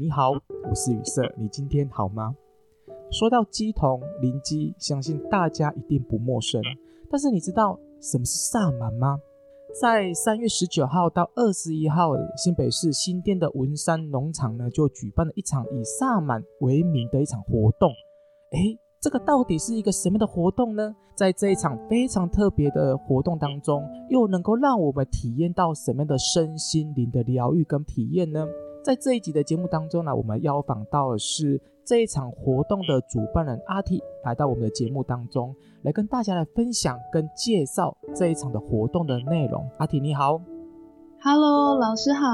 你好，我是雨色，你今天好吗？说到鸡童灵鸡，相信大家一定不陌生。但是你知道什么是萨满吗？在三月十九号到二十一号，新北市新店的文山农场呢，就举办了一场以萨满为名的一场活动。诶，这个到底是一个什么的活动呢？在这一场非常特别的活动当中，又能够让我们体验到什么样的身心灵的疗愈跟体验呢？在这一集的节目当中呢，我们邀访到的是这一场活动的主办人阿 T 来到我们的节目当中，来跟大家来分享跟介绍这一场的活动的内容。阿 T 你好，Hello，老师好，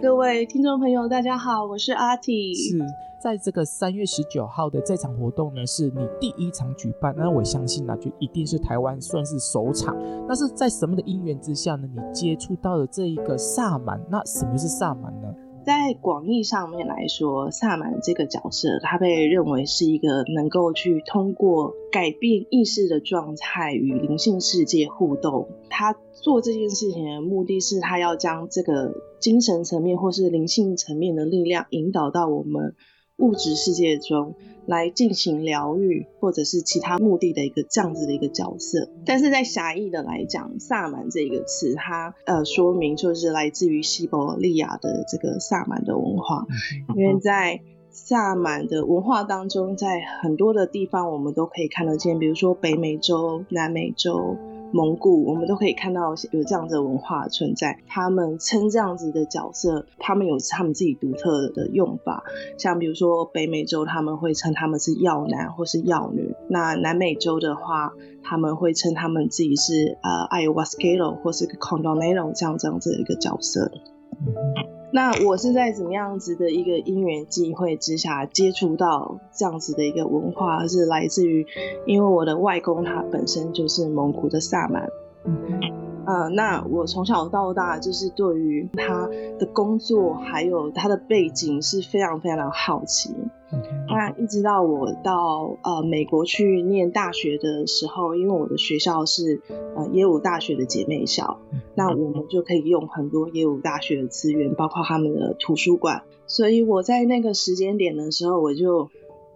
各位听众朋友大家好，我是阿 T。是在这个三月十九号的这场活动呢，是你第一场举办，那我相信呢，就一定是台湾算是首场。那是在什么的因缘之下呢？你接触到了这一个萨满，那什么是萨满呢？在广义上面来说，萨满这个角色，他被认为是一个能够去通过改变意识的状态与灵性世界互动。他做这件事情的目的是，他要将这个精神层面或是灵性层面的力量引导到我们物质世界中。来进行疗愈，或者是其他目的的一个这样子的一个角色。但是在狭义的来讲，萨满这个词，它呃说明就是来自于西伯利亚的这个萨满的文化，因为在萨满的文化当中，在很多的地方我们都可以看得见，比如说北美洲、南美洲。蒙古，我们都可以看到有这样子的文化存在。他们称这样子的角色，他们有他们自己独特的用法。像比如说北美洲，他们会称他们是药男或是药女；那南美洲的话，他们会称他们自己是呃 ayoskalo 或是 Condorero 这样这样子的一个角色。那我是在怎么样子的一个因缘际会之下接触到这样子的一个文化，是来自于，因为我的外公他本身就是蒙古的萨满。呃，那我从小到大就是对于他的工作还有他的背景是非常非常的好奇。那一直到我到呃美国去念大学的时候，因为我的学校是呃耶鲁大学的姐妹校，那我们就可以用很多耶鲁大学的资源，包括他们的图书馆。所以我在那个时间点的时候，我就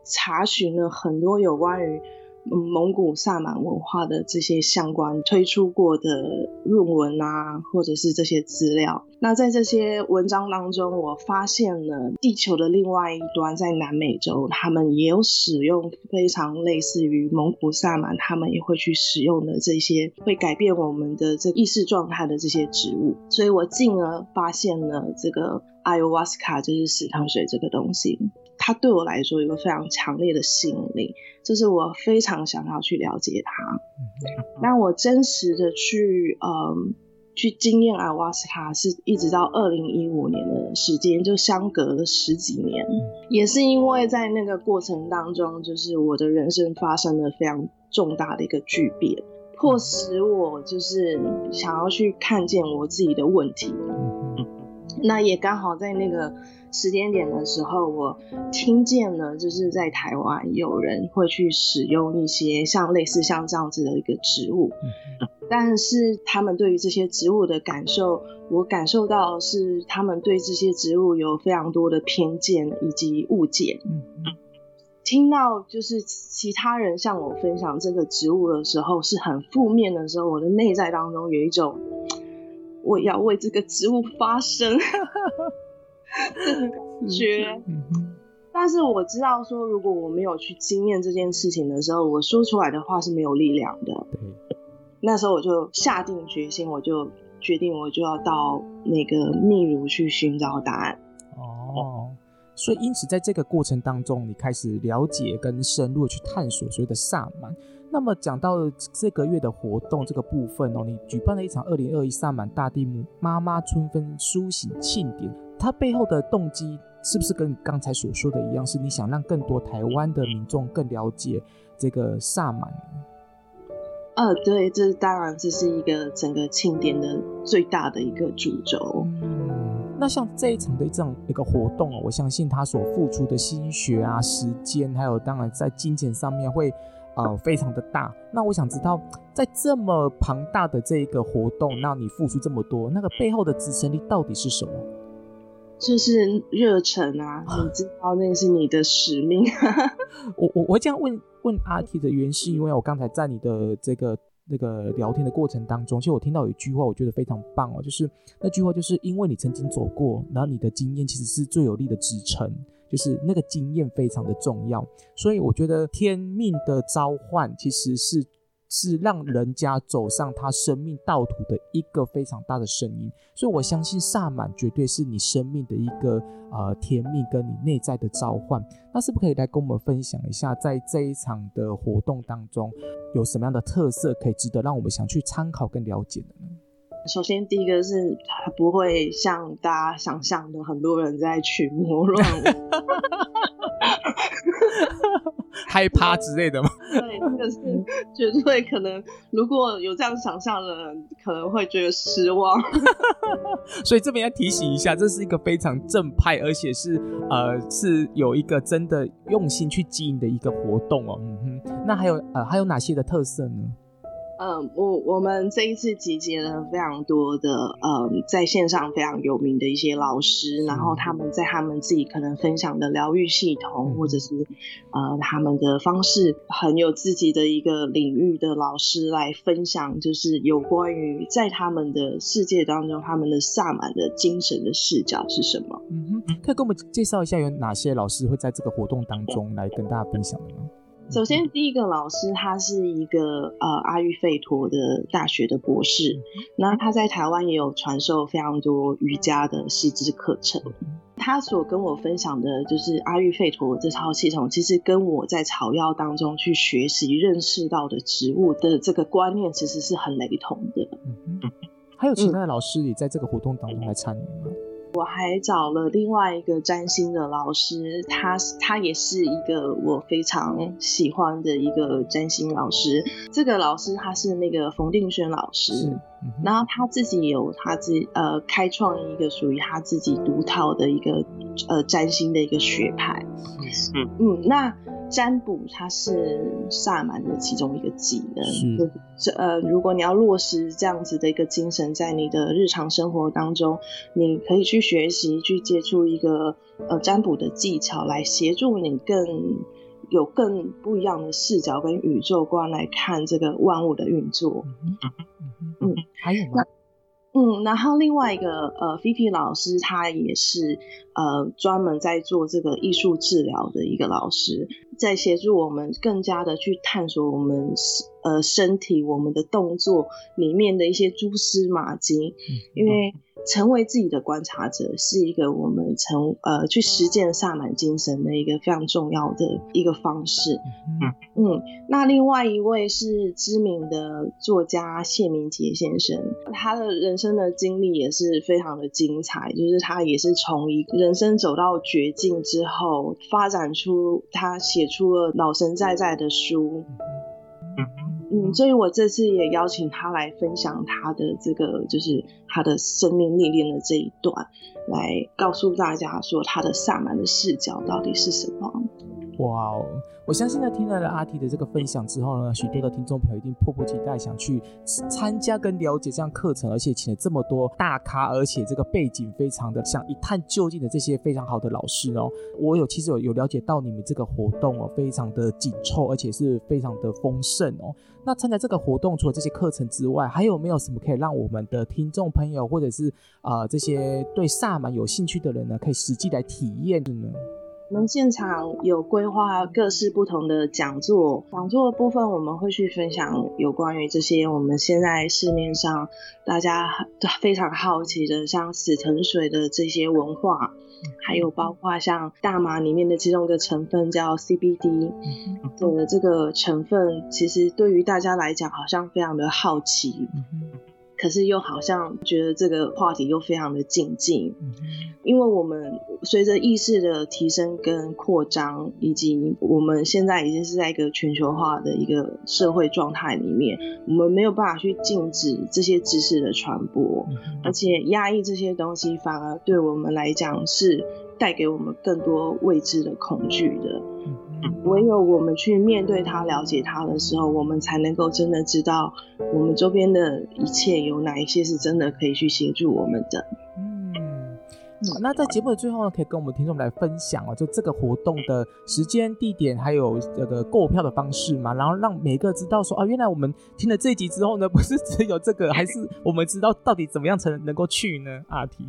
查询了很多有关于。蒙古萨满文化的这些相关推出过的论文啊，或者是这些资料。那在这些文章当中，我发现了地球的另外一端，在南美洲，他们也有使用非常类似于蒙古萨满，他们也会去使用的这些会改变我们的这意识状态的这些植物。所以我进而发现了这个阿尤瓦斯卡，就是死藤水这个东西。它对我来说有个非常强烈的吸引力，就是我非常想要去了解它。那我真实的去，嗯，去经验阿瓦斯卡，是一直到二零一五年的时间，就相隔了十几年。也是因为在那个过程当中，就是我的人生发生了非常重大的一个巨变，迫使我就是想要去看见我自己的问题。那也刚好在那个。时间点的时候，我听见了，就是在台湾有人会去使用一些像类似像这样子的一个植物，但是他们对于这些植物的感受，我感受到是他们对这些植物有非常多的偏见以及误解。听到就是其他人向我分享这个植物的时候是很负面的时候，我的内在当中有一种我要为这个植物发声。这个感觉，但是我知道说，如果我没有去经验这件事情的时候，我说出来的话是没有力量的。那时候我就下定决心，我就决定，我就要到那个秘鲁去寻找答案。哦，所以因此在这个过程当中，你开始了解跟深入去探索所谓的萨满。那么讲到这个月的活动这个部分哦，你举办了一场二零二一萨满大地母妈妈春分苏醒庆典。它背后的动机是不是跟刚才所说的一样？是你想让更多台湾的民众更了解这个萨满？呃，对，这当然这是一个整个庆典的最大的一个主轴。嗯，那像这一场的这样一个活动，我相信他所付出的心血啊、时间，还有当然在金钱上面会呃非常的大。那我想知道，在这么庞大的这一个活动，那你付出这么多，那个背后的支撑力到底是什么？就是热忱啊，你知道那是你的使命。我我我这样问问阿提的原因，是因为我刚才在你的这个那个聊天的过程当中，其实我听到有一句话，我觉得非常棒哦，就是那句话就是因为你曾经走过，然后你的经验其实是最有力的支撑，就是那个经验非常的重要，所以我觉得天命的召唤其实是。是让人家走上他生命道途的一个非常大的声音，所以我相信萨满绝对是你生命的一个呃天命跟你内在的召唤。那是不是可以来跟我们分享一下，在这一场的活动当中有什么样的特色可以值得让我们想去参考跟了解的呢？首先，第一个是他不会像大家想象的，很多人在群魔乱舞。害怕之类的吗？对，这个是绝对可能。如果有这样想象的人，可能会觉得失望。所以这边要提醒一下，这是一个非常正派，而且是呃是有一个真的用心去经营的一个活动哦。嗯哼，那还有呃还有哪些的特色呢？嗯，我我们这一次集结了非常多的，嗯，在线上非常有名的一些老师，然后他们在他们自己可能分享的疗愈系统，或者是呃他们的方式，很有自己的一个领域的老师来分享，就是有关于在他们的世界当中，他们的萨满的精神的视角是什么？嗯哼，可以跟我们介绍一下有哪些老师会在这个活动当中来跟大家分享的吗？首先，第一个老师他是一个呃阿育吠陀的大学的博士，那他在台湾也有传授非常多瑜伽的师资课程。他所跟我分享的就是阿育吠陀这套系统，其实跟我在草药当中去学习认识到的植物的这个观念，其实是很雷同的。嗯，还有其他的老师也在这个活动当中来参与吗？我还找了另外一个占星的老师，他他也是一个我非常喜欢的一个占星老师。这个老师他是那个冯定轩老师，嗯、然后他自己有他自己呃开创一个属于他自己独套的一个呃占星的一个学派。嗯嗯，那。占卜它是萨满的其中一个技能，是呃，如果你要落实这样子的一个精神在你的日常生活当中，你可以去学习去接触一个呃占卜的技巧，来协助你更有更不一样的视角跟宇宙观来看这个万物的运作。嗯，嗯，还有吗？嗯，然后另外一个呃，菲菲老师他也是呃专门在做这个艺术治疗的一个老师，在协助我们更加的去探索我们呃身体我们的动作里面的一些蛛丝马迹，因为。成为自己的观察者是一个我们成呃去实践萨满精神的一个非常重要的一个方式。嗯嗯，那另外一位是知名的作家谢明杰先生，他的人生的经历也是非常的精彩，就是他也是从一个人生走到绝境之后，发展出他写出了老神在在的书。嗯，所以我这次也邀请他来分享他的这个，就是他的生命历练的这一段，来告诉大家说他的萨满的视角到底是什么。哇哦！我相信在听了阿提的这个分享之后呢，许多的听众朋友一定迫不及待想去参加跟了解这样课程，而且请了这么多大咖，而且这个背景非常的想一探究竟的这些非常好的老师哦。我有其实有有了解到你们这个活动哦，非常的紧凑，而且是非常的丰盛哦。那参加这个活动除了这些课程之外，还有没有什么可以让我们的听众朋友或者是啊、这些对萨满有兴趣的人呢，可以实际来体验的呢？我们现场有规划各式不同的讲座，讲座的部分我们会去分享有关于这些我们现在市面上大家非常好奇的，像死藤水的这些文化，还有包括像大麻里面的其中一个成分叫 CBD 的这个成分，其实对于大家来讲好像非常的好奇。可是又好像觉得这个话题又非常的禁忌，因为我们随着意识的提升跟扩张，以及我们现在已经是在一个全球化的一个社会状态里面，我们没有办法去禁止这些知识的传播，而且压抑这些东西反而对我们来讲是带给我们更多未知的恐惧的。唯有我们去面对它、了解它的时候，我们才能够真的知道我们周边的一切有哪一些是真的可以去协助我们的。嗯、那在节目的最后呢，可以跟我们听众来分享哦，就这个活动的时间、地点，还有这个购票的方式嘛，然后让每个知道说啊，原来我们听了这一集之后呢，不是只有这个，还是我们知道到底怎么样才能够去呢？阿提。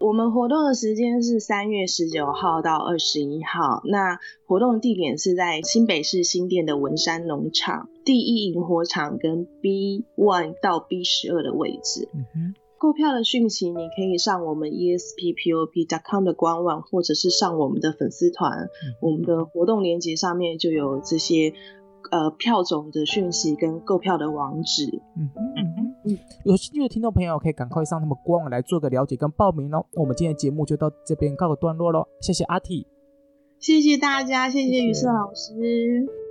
我们活动的时间是三月十九号到二十一号，那活动地点是在新北市新店的文山农场第一营火场跟 B one 到 B 十二的位置。嗯哼，购票的讯息你可以上我们 ESPPOP.com 的官网，或者是上我们的粉丝团，嗯、我们的活动链接上面就有这些呃票种的讯息跟购票的网址。嗯哼。嗯，有兴趣的听众朋友可以赶快上他们官网来做个了解跟报名哦。我们今天的节目就到这边告个段落喽，谢谢阿 T，，谢谢大家，谢谢雨色老师。谢谢